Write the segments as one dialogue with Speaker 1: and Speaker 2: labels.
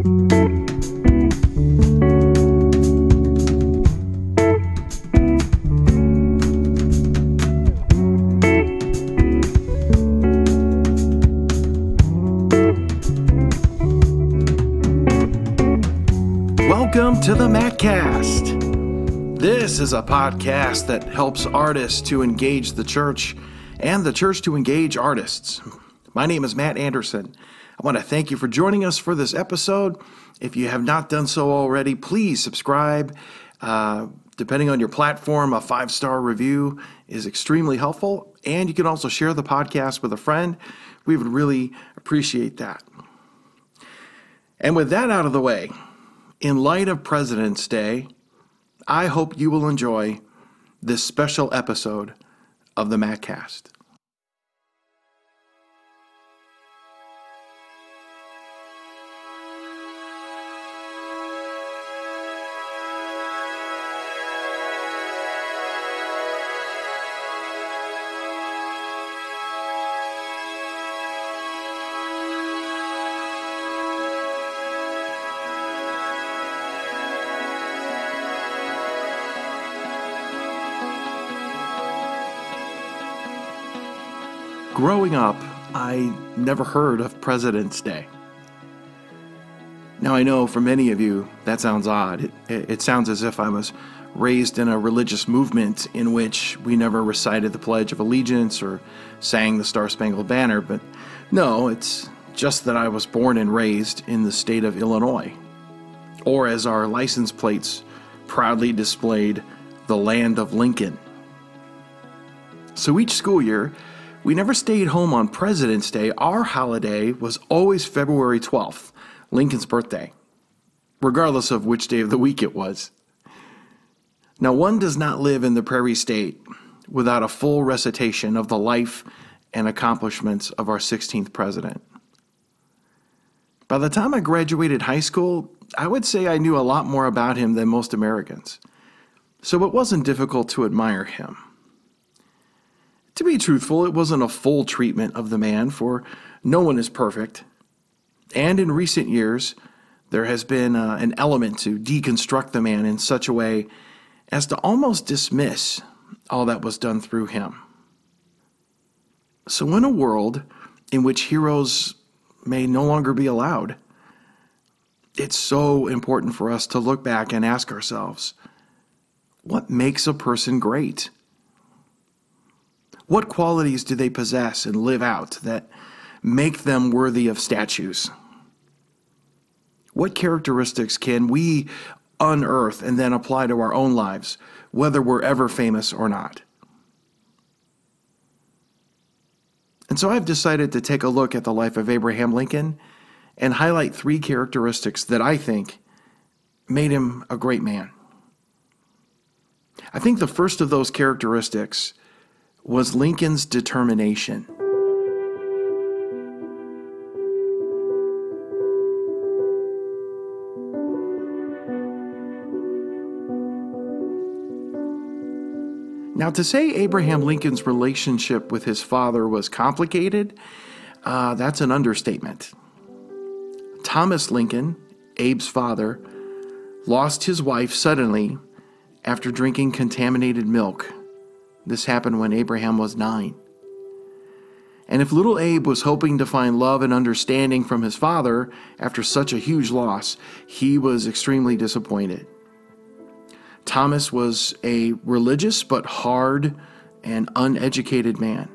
Speaker 1: Welcome to the Mattcast. This is a podcast that helps artists to engage the church and the church to engage artists. My name is Matt Anderson. I want to thank you for joining us for this episode. If you have not done so already, please subscribe. Uh, depending on your platform, a five star review is extremely helpful. And you can also share the podcast with a friend. We would really appreciate that. And with that out of the way, in light of President's Day, I hope you will enjoy this special episode of the Mattcast. Growing up, I never heard of President's Day. Now, I know for many of you that sounds odd. It, it, sounds as if I was raised in a religious movement in which we never recited the Pledge of Allegiance or sang the Star Spangled Banner, but no, it's just that I was born and raised in the state of Illinois. Or as our license plates proudly displayed, the land of Lincoln. So each school year, we never stayed home on President's Day. Our holiday was always February 12th, Lincoln's birthday, regardless of which day of the week it was. Now, one does not live in the prairie state without a full recitation of the life and accomplishments of our 16th president. By the time I graduated high school, I would say I knew a lot more about him than most Americans. So it wasn't difficult to admire him. To be truthful, it wasn't a full treatment of the man, for no one is perfect. And in recent years, there has been uh, an element to deconstruct the man in such a way as to almost dismiss all that was done through him. So, in a world in which heroes may no longer be allowed, it's so important for us to look back and ask ourselves what makes a person great? What qualities do they possess and live out that make them worthy of statues? What characteristics can we unearth and then apply to our own lives, whether we're ever famous or not? And so I've decided to take a look at the life of Abraham Lincoln and highlight three characteristics that I think made him a great man. I think the first of those characteristics was Lincoln's determination. Now, to say Abraham Lincoln's relationship with his father was complicated, uh, that's an understatement. Thomas Lincoln, Abe's father, lost his wife suddenly after drinking contaminated milk this happened when Abraham was nine. And if little Abe was hoping to find love and understanding from his father after such a huge loss, he was extremely disappointed. Thomas was a religious but hard and uneducated man.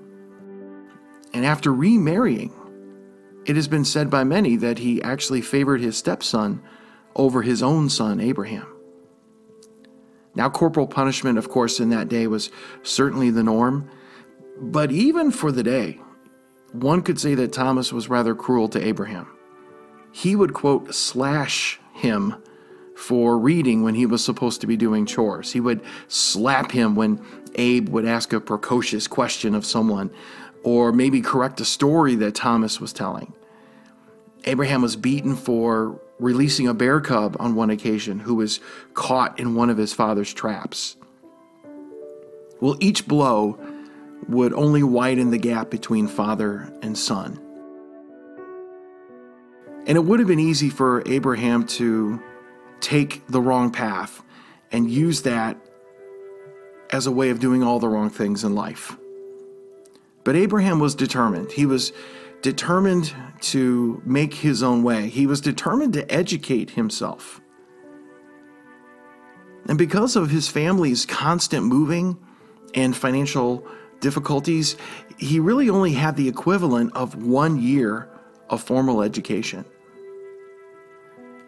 Speaker 1: And after remarrying, it has been said by many that he actually favored his stepson over his own son, Abraham. Now, corporal punishment, of course, in that day was certainly the norm. But even for the day, one could say that Thomas was rather cruel to Abraham. He would, quote, slash him for reading when he was supposed to be doing chores. He would slap him when Abe would ask a precocious question of someone, or maybe correct a story that Thomas was telling. Abraham was beaten for releasing a bear cub on one occasion who was caught in one of his father's traps. Well, each blow would only widen the gap between father and son. And it would have been easy for Abraham to take the wrong path and use that as a way of doing all the wrong things in life. But Abraham was determined. He was determined to make his own way, he was determined to educate himself. And because of his family's constant moving and financial difficulties, he really only had the equivalent of one year of formal education.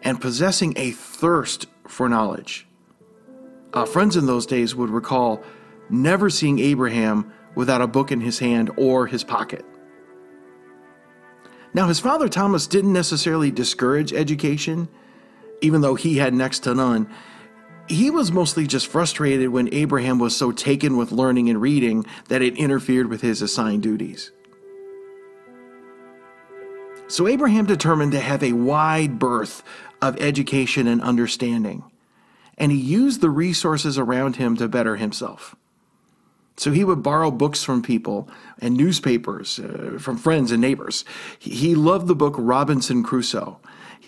Speaker 1: And possessing a thirst for knowledge. Uh, friends in those days would recall never seeing Abraham without a book in his hand or his pocket. Now, his father Thomas didn't necessarily discourage education, even though he had next to none. He was mostly just frustrated when Abraham was so taken with learning and reading that it interfered with his assigned duties. So Abraham determined to have a wide berth of education and understanding, and he used the resources around him to better himself. So he would borrow books from people and newspapers uh, from friends and neighbors. He loved the book Robinson Crusoe,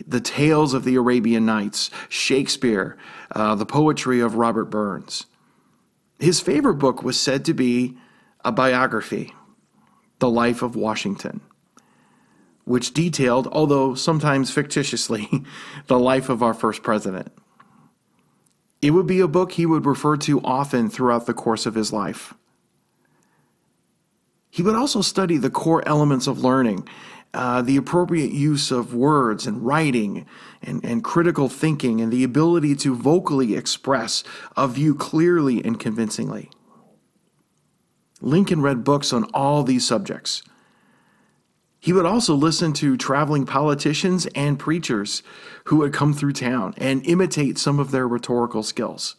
Speaker 1: the tales of the Arabian Nights, Shakespeare, uh, the poetry of Robert Burns. His favorite book was said to be a biography, The Life of Washington, which detailed, although sometimes fictitiously, the life of our first president. It would be a book he would refer to often throughout the course of his life. He would also study the core elements of learning, uh, the appropriate use of words and writing and, and critical thinking, and the ability to vocally express a view clearly and convincingly. Lincoln read books on all these subjects. He would also listen to traveling politicians and preachers who would come through town and imitate some of their rhetorical skills.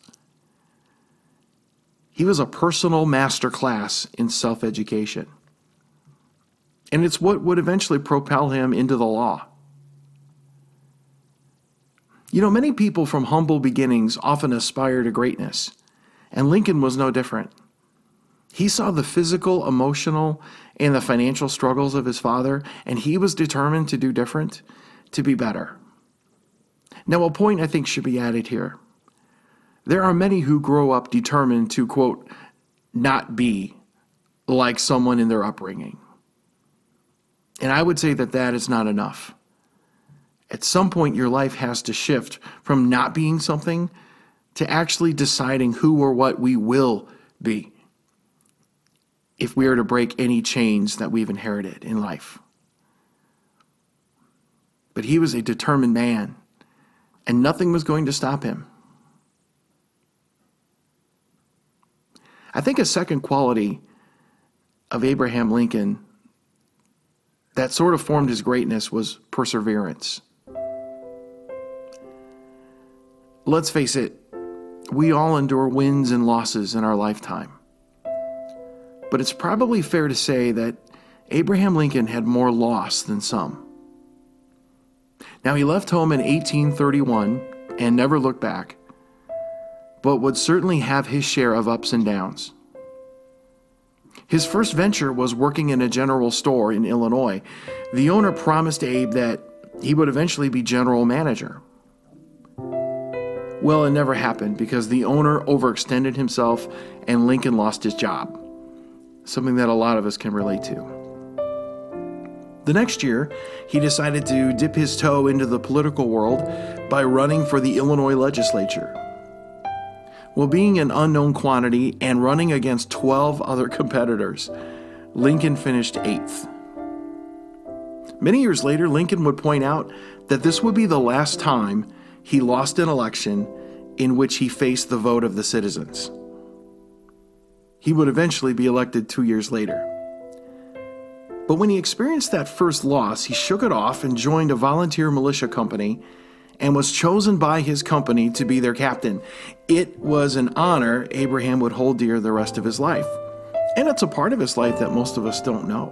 Speaker 1: He was a personal master class in self education. And it's what would eventually propel him into the law. You know, many people from humble beginnings often aspire to greatness, and Lincoln was no different. He saw the physical, emotional, and the financial struggles of his father, and he was determined to do different, to be better. Now, a point I think should be added here. There are many who grow up determined to, quote, not be like someone in their upbringing. And I would say that that is not enough. At some point, your life has to shift from not being something to actually deciding who or what we will be if we are to break any chains that we've inherited in life. But he was a determined man, and nothing was going to stop him. I think a second quality of Abraham Lincoln that sort of formed his greatness was perseverance. Let's face it, we all endure wins and losses in our lifetime. But it's probably fair to say that Abraham Lincoln had more loss than some. Now, he left home in 1831 and never looked back but would certainly have his share of ups and downs. His first venture was working in a general store in Illinois. The owner promised Abe that he would eventually be general manager. Well, it never happened because the owner overextended himself and Lincoln lost his job, something that a lot of us can relate to. The next year, he decided to dip his toe into the political world by running for the Illinois legislature. Well, being an unknown quantity and running against 12 other competitors, Lincoln finished eighth. Many years later, Lincoln would point out that this would be the last time he lost an election in which he faced the vote of the citizens. He would eventually be elected two years later. But when he experienced that first loss, he shook it off and joined a volunteer militia company and was chosen by his company to be their captain. It was an honor Abraham would hold dear the rest of his life. And it's a part of his life that most of us don't know.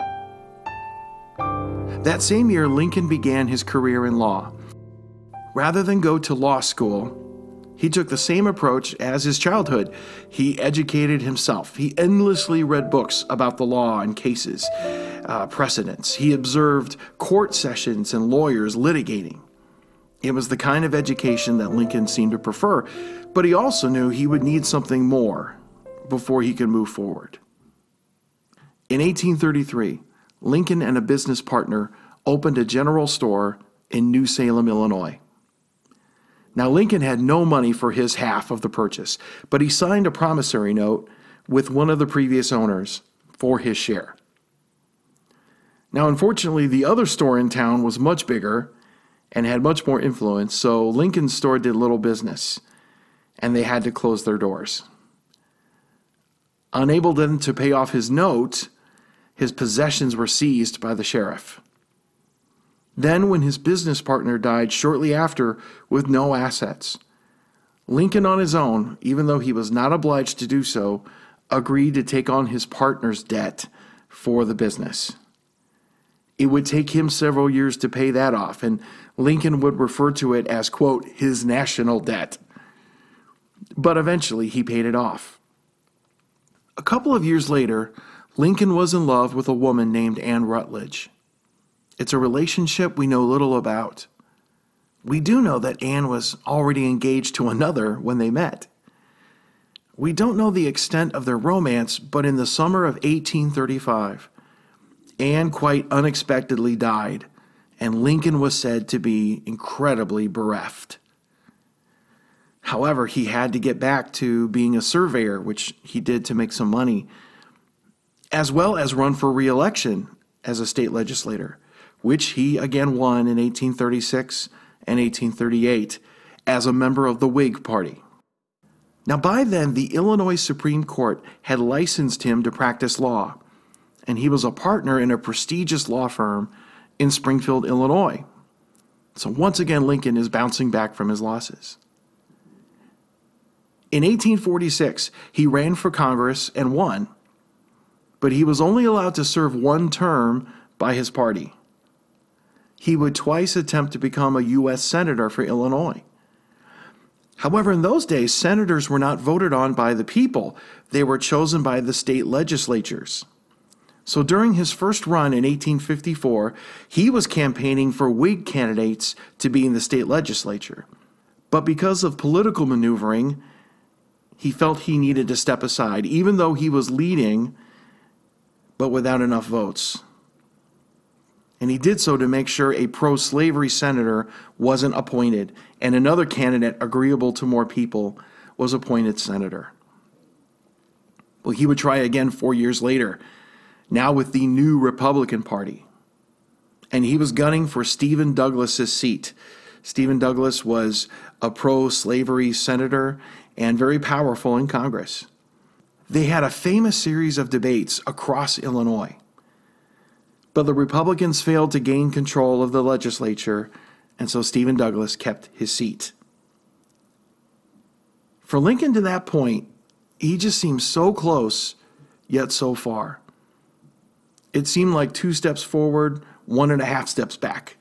Speaker 1: That same year, Lincoln began his career in law. Rather than go to law school, he took the same approach as his childhood. He educated himself. He endlessly read books about the law and cases. uh, precedents. He observed court sessions and lawyers litigating. It was the kind of education that Lincoln seemed to prefer, but he also knew he would need something more before he could move forward. In 1833, Lincoln and a business partner opened a general store in New Salem, Illinois. Now, Lincoln had no money for his half of the purchase, but he signed a promissory note with one of the previous owners for his share. Now, unfortunately, the other store in town was much bigger and had much more influence, so Lincoln's store did little business, and they had to close their doors. Unable then to pay off his note, his possessions were seized by the sheriff. Then, when his business partner died shortly after with no assets, Lincoln, on his own, even though he was not obliged to do so, agreed to take on his partner's debt for the business. It would take him several years to pay that off, and Lincoln would refer to it as, quote, his national debt. But eventually he paid it off. A couple of years later, Lincoln was in love with a woman named Anne Rutledge. It's a relationship we know little about. We do know that Anne was already engaged to another when they met. We don't know the extent of their romance, but in the summer of 1835, Anne quite unexpectedly died, and Lincoln was said to be incredibly bereft. However, he had to get back to being a surveyor, which he did to make some money, as well as run for re election as a state legislator, which he again won in 1836 and 1838 as a member of the Whig Party. Now, by then, the Illinois Supreme Court had licensed him to practice law and he was a partner in a prestigious law firm in Springfield, Illinois. So once again, Lincoln is bouncing back from his losses. In 1846, he ran for Congress and won, but he was only allowed to serve one term by his party. He would twice attempt to become a U.S. Senator for Illinois. However, in those days, senators were not voted on by the people, they were chosen by the state legislatures. So during his first run in 1854, he was campaigning for Whig candidates to be in the state legislature. But because of political maneuvering, he felt he needed to step aside, even though he was leading, but without enough votes. And he did so to make sure a pro slavery senator wasn't appointed and another candidate agreeable to more people was appointed senator. Well, he would try again four years later now with the new Republican Party. And he was gunning for Stephen Douglas's seat. Stephen Douglas was a pro slavery senator and very powerful in Congress. They had a famous series of debates across Illinois. But the Republicans failed to gain control of the legislature, and so Stephen Douglas kept his seat. For Lincoln to that point, he just seemed so close, yet so far it seemed like two steps forward, one and a half steps back.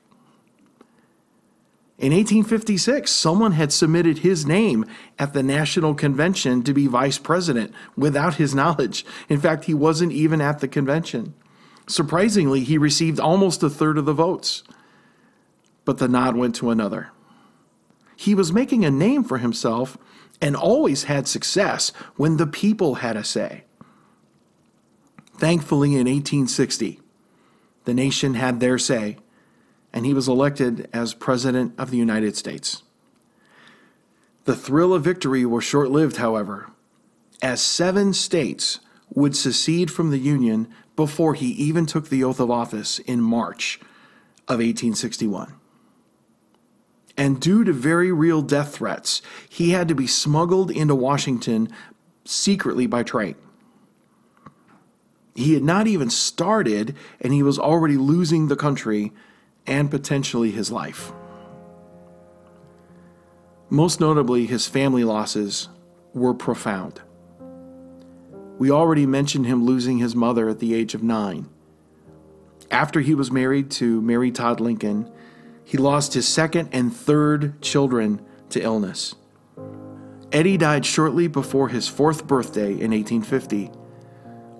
Speaker 1: In 1856, someone had submitted his name at the National Convention to be vice president without his knowledge. In fact, he wasn't even at the convention. Surprisingly, he received almost a third of the votes, but the nod went to another. He was making a name for himself and always had success when the people had a say. Thankfully, in 1860, the nation had their say, and he was elected as President of the United States. The thrill of victory was short lived, however, as seven states would secede from the Union before he even took the oath of office in March of 1861. And due to very real death threats, he had to be smuggled into Washington secretly by train. He had not even started, and he was already losing the country and potentially his life. Most notably, his family losses were profound. We already mentioned him losing his mother at the age of nine. After he was married to Mary Todd Lincoln, he lost his second and third children to illness. Eddie died shortly before his fourth birthday in 1850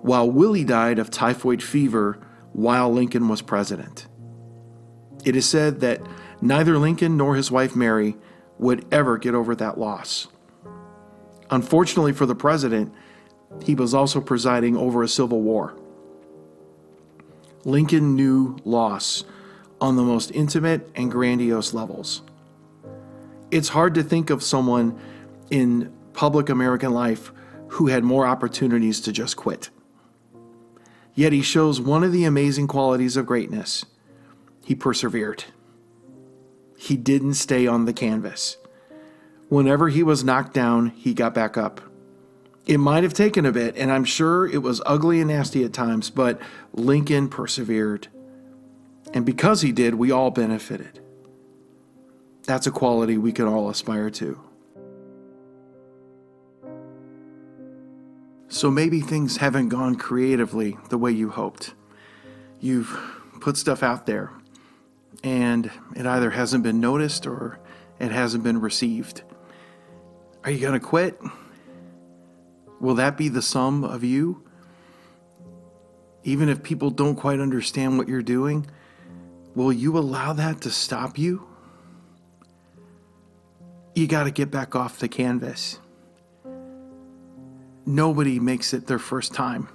Speaker 1: while Willie died of typhoid fever while Lincoln was president. It is said that neither Lincoln nor his wife Mary would ever get over that loss. Unfortunately for the president, he was also presiding over a civil war. Lincoln knew loss on the most intimate and grandiose levels. It's hard to think of someone in public American life who had more opportunities to just quit. Yet he shows one of the amazing qualities of greatness he persevered. He didn't stay on the canvas. Whenever he was knocked down, he got back up. It might have taken a bit, and I'm sure it was ugly and nasty at times, but Lincoln persevered. And because he did, we all benefited. That's a quality we can all aspire to. So maybe things haven't gone creatively the way you hoped. You've put stuff out there, and it either hasn't been noticed or it hasn't been received. Are you going to quit? Will that be the sum of you? Even if people don't quite understand what you're doing, will you allow that to stop you? You got to get back off the canvas. Nobody makes it their first time.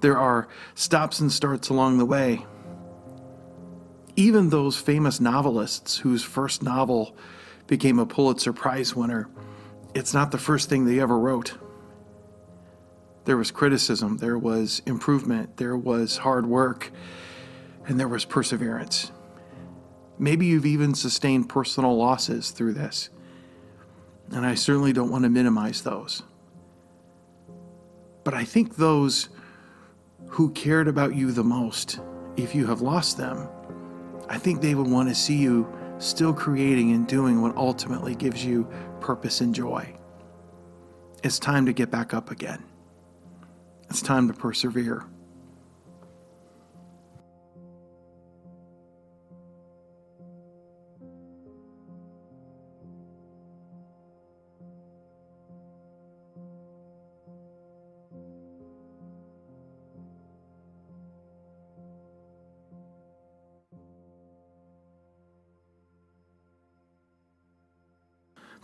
Speaker 1: There are stops and starts along the way. Even those famous novelists whose first novel became a Pulitzer Prize winner, it's not the first thing they ever wrote. There was criticism, there was improvement, there was hard work, and there was perseverance. Maybe you've even sustained personal losses through this, and I certainly don't want to minimize those. But I think those who cared about you the most, if you have lost them, I think they would want to see you still creating and doing what ultimately gives you purpose and joy. It's time to get back up again. It's time to persevere.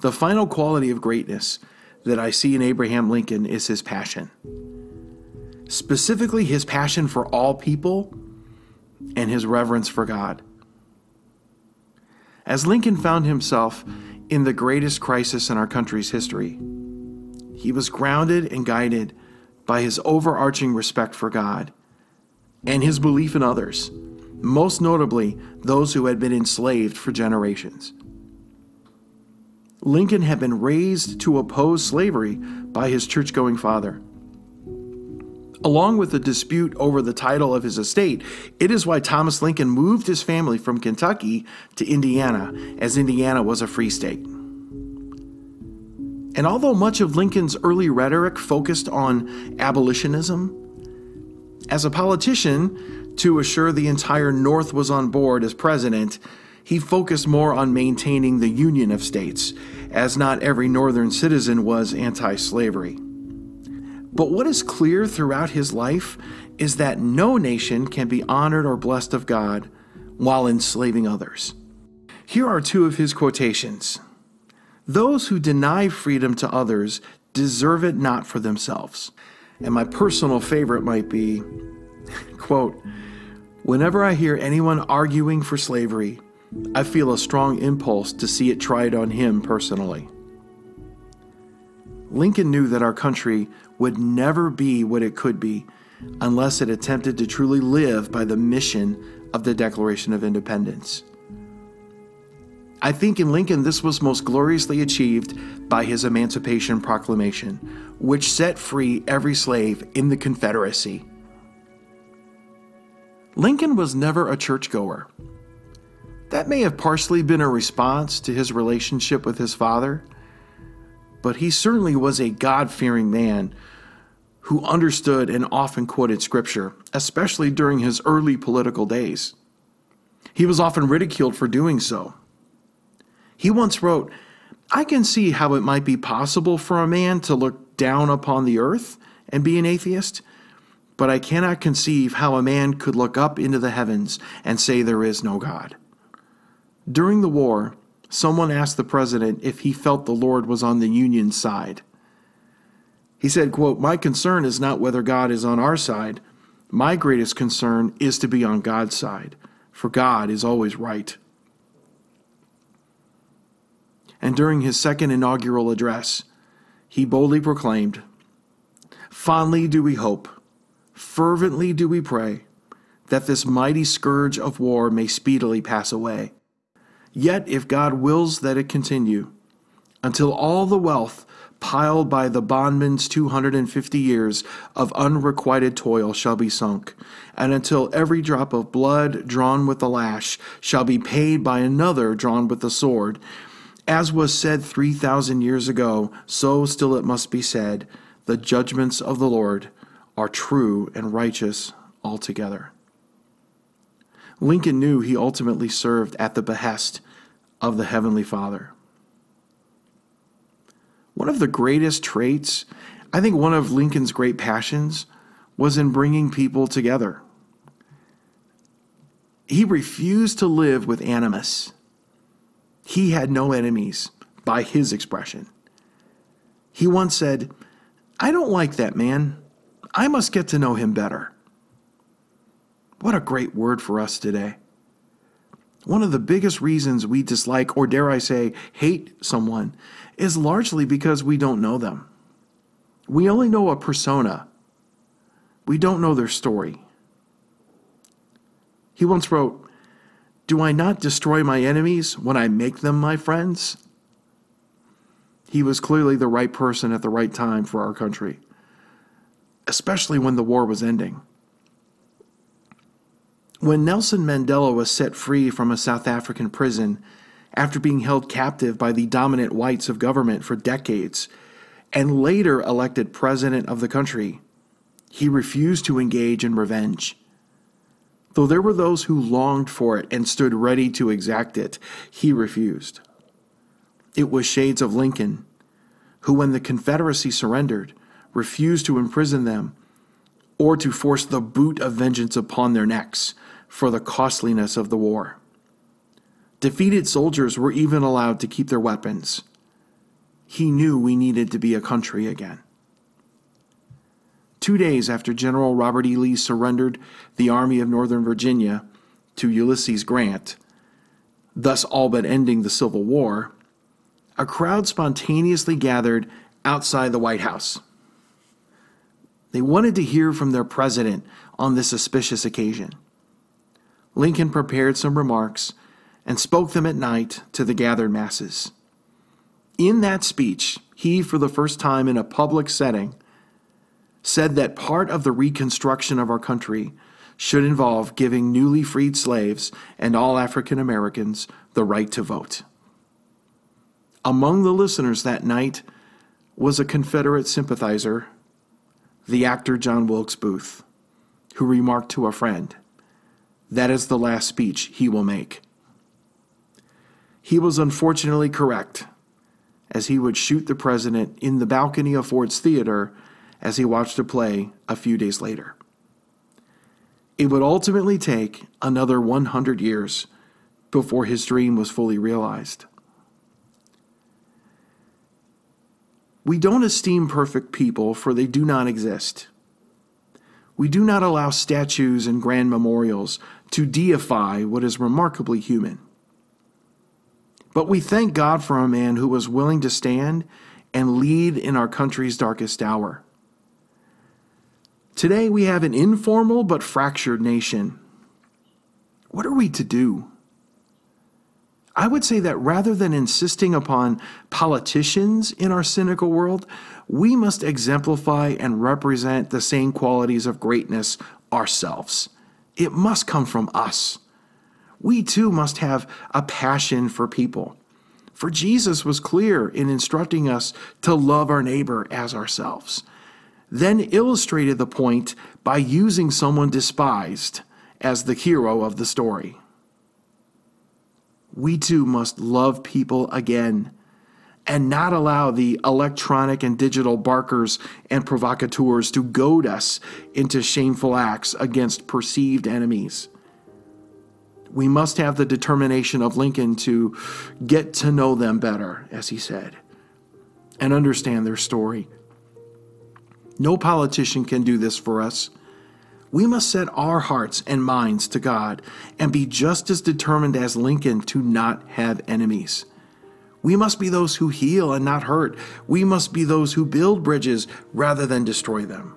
Speaker 1: The final quality of greatness that I see in Abraham Lincoln is his passion. Specifically, his passion for all people and his reverence for God. As Lincoln found himself in the greatest crisis in our country's history, he was grounded and guided by his overarching respect for God and his belief in others, most notably those who had been enslaved for generations. Lincoln had been raised to oppose slavery by his church going father. Along with the dispute over the title of his estate, it is why Thomas Lincoln moved his family from Kentucky to Indiana, as Indiana was a free state. And although much of Lincoln's early rhetoric focused on abolitionism, as a politician, to assure the entire North was on board as president, he focused more on maintaining the Union of States, as not every Northern citizen was anti slavery. But what is clear throughout his life is that no nation can be honored or blessed of God while enslaving others. Here are two of his quotations Those who deny freedom to others deserve it not for themselves. And my personal favorite might be, quote, Whenever I hear anyone arguing for slavery, I feel a strong impulse to see it tried on him personally. Lincoln knew that our country would never be what it could be unless it attempted to truly live by the mission of the Declaration of Independence. I think in Lincoln this was most gloriously achieved by his Emancipation Proclamation, which set free every slave in the Confederacy. Lincoln was never a churchgoer. That may have partially been a response to his relationship with his father, but he certainly was a God fearing man who understood and often quoted Scripture, especially during his early political days. He was often ridiculed for doing so. He once wrote, I can see how it might be possible for a man to look down upon the earth and be an atheist, but I cannot conceive how a man could look up into the heavens and say there is no God. During the war, someone asked the president if he felt the Lord was on the Union side. He said, quote, My concern is not whether God is on our side. My greatest concern is to be on God's side, for God is always right. And during his second inaugural address, he boldly proclaimed, Fondly do we hope, fervently do we pray, that this mighty scourge of war may speedily pass away. Yet, if God wills that it continue, until all the wealth piled by the bondman's 250 years of unrequited toil shall be sunk, and until every drop of blood drawn with the lash shall be paid by another drawn with the sword. As was said 3,000 years ago, so still it must be said the judgments of the Lord are true and righteous altogether. Lincoln knew he ultimately served at the behest of the Heavenly Father. One of the greatest traits, I think one of Lincoln's great passions, was in bringing people together. He refused to live with animus. He had no enemies, by his expression. He once said, I don't like that man. I must get to know him better. What a great word for us today. One of the biggest reasons we dislike, or dare I say, hate someone, is largely because we don't know them. We only know a persona, we don't know their story. He once wrote, Do I not destroy my enemies when I make them my friends? He was clearly the right person at the right time for our country, especially when the war was ending. When Nelson Mandela was set free from a South African prison after being held captive by the dominant whites of government for decades, and later elected president of the country, he refused to engage in revenge. Though there were those who longed for it and stood ready to exact it, he refused. It was shades of Lincoln, who, when the Confederacy surrendered, refused to imprison them or to force the boot of vengeance upon their necks for the costliness of the war. Defeated soldiers were even allowed to keep their weapons. He knew we needed to be a country again. Two days after General Robert E. Lee surrendered the Army of Northern Virginia to Ulysses Grant, thus all but ending the Civil War, a crowd spontaneously gathered outside the White House. They wanted to hear from their president on this auspicious occasion. Lincoln prepared some remarks and spoke them at night to the gathered masses. In that speech, he, for the first time in a public setting, said that part of the reconstruction of our country should involve giving newly freed slaves and all African Americans the right to vote. Among the listeners that night was a Confederate sympathizer, the actor John Wilkes Booth, who remarked to a friend, That is the last speech he will make. He was unfortunately correct, as he would shoot the president in the balcony of Ford's Theater as he watched a play a few days later. It would ultimately take another 100 years before his dream was fully realized. We don't esteem perfect people, for they do not exist. We do not allow statues and grand memorials to deify what is remarkably human. But we thank God for a man who was willing to stand and lead in our country's darkest hour. Today we have an informal but fractured nation. What are we to do? I would say that rather than insisting upon politicians in our cynical world, we must exemplify and represent the same qualities of greatness ourselves. It must come from us. We too must have a passion for people. For Jesus was clear in instructing us to love our neighbor as ourselves, then illustrated the point by using someone despised as the hero of the story we too must love people again and not allow the electronic and digital barkers and provocateurs to goad us into shameful acts against perceived enemies. We must have the determination of Lincoln to get to know them better, as he said, and understand their story. No politician can do this for us. We must set our hearts and minds to God and be just as determined as Lincoln to not have enemies. We must be those who heal and not hurt. We must be those who build bridges rather than destroy them.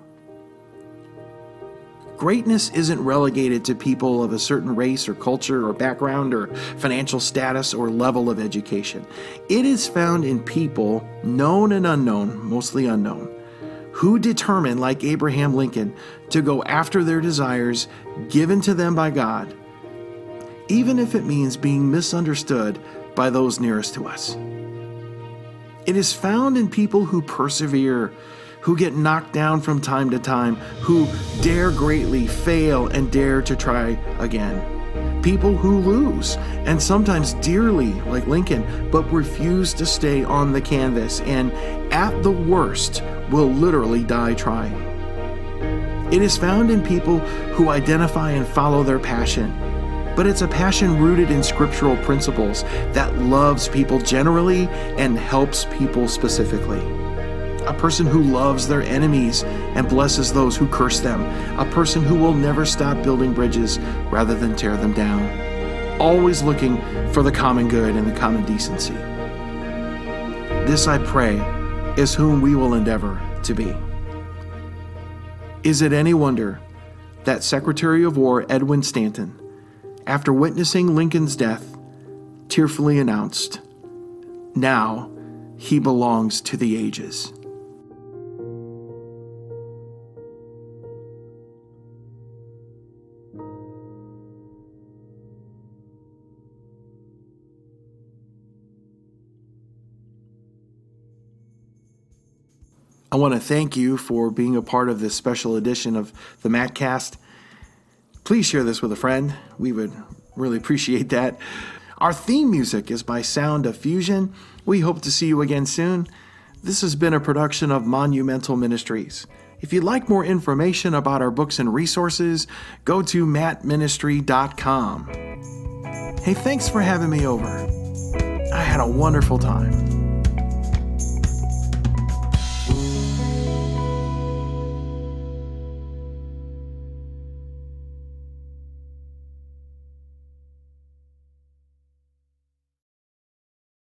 Speaker 1: Greatness isn't relegated to people of a certain race or culture or background or financial status or level of education. It is found in people, known and unknown, mostly unknown, who determine, like Abraham Lincoln, to go after their desires given to them by God, even if it means being misunderstood by those nearest to us. It is found in people who persevere, who get knocked down from time to time, who dare greatly, fail, and dare to try again. People who lose, and sometimes dearly, like Lincoln, but refuse to stay on the canvas, and at the worst, will literally die trying. It is found in people who identify and follow their passion but it's a passion rooted in scriptural principles that loves people generally and helps people specifically. A person who loves their enemies and blesses those who curse them. A person who will never stop building bridges rather than tear them down. Always looking for the common good and the common decency. This, I pray, is whom we will endeavor to be. Is it any wonder that Secretary of War Edwin Stanton after witnessing Lincoln's death, tearfully announced, Now he belongs to the ages. I want to thank you for being a part of this special edition of the Mattcast. Please share this with a friend. We would really appreciate that. Our theme music is by Sound of Fusion. We hope to see you again soon. This has been a production of Monumental Ministries. If you'd like more information about our books and resources, go to mattministry.com. Hey, thanks for having me over. I had a wonderful time.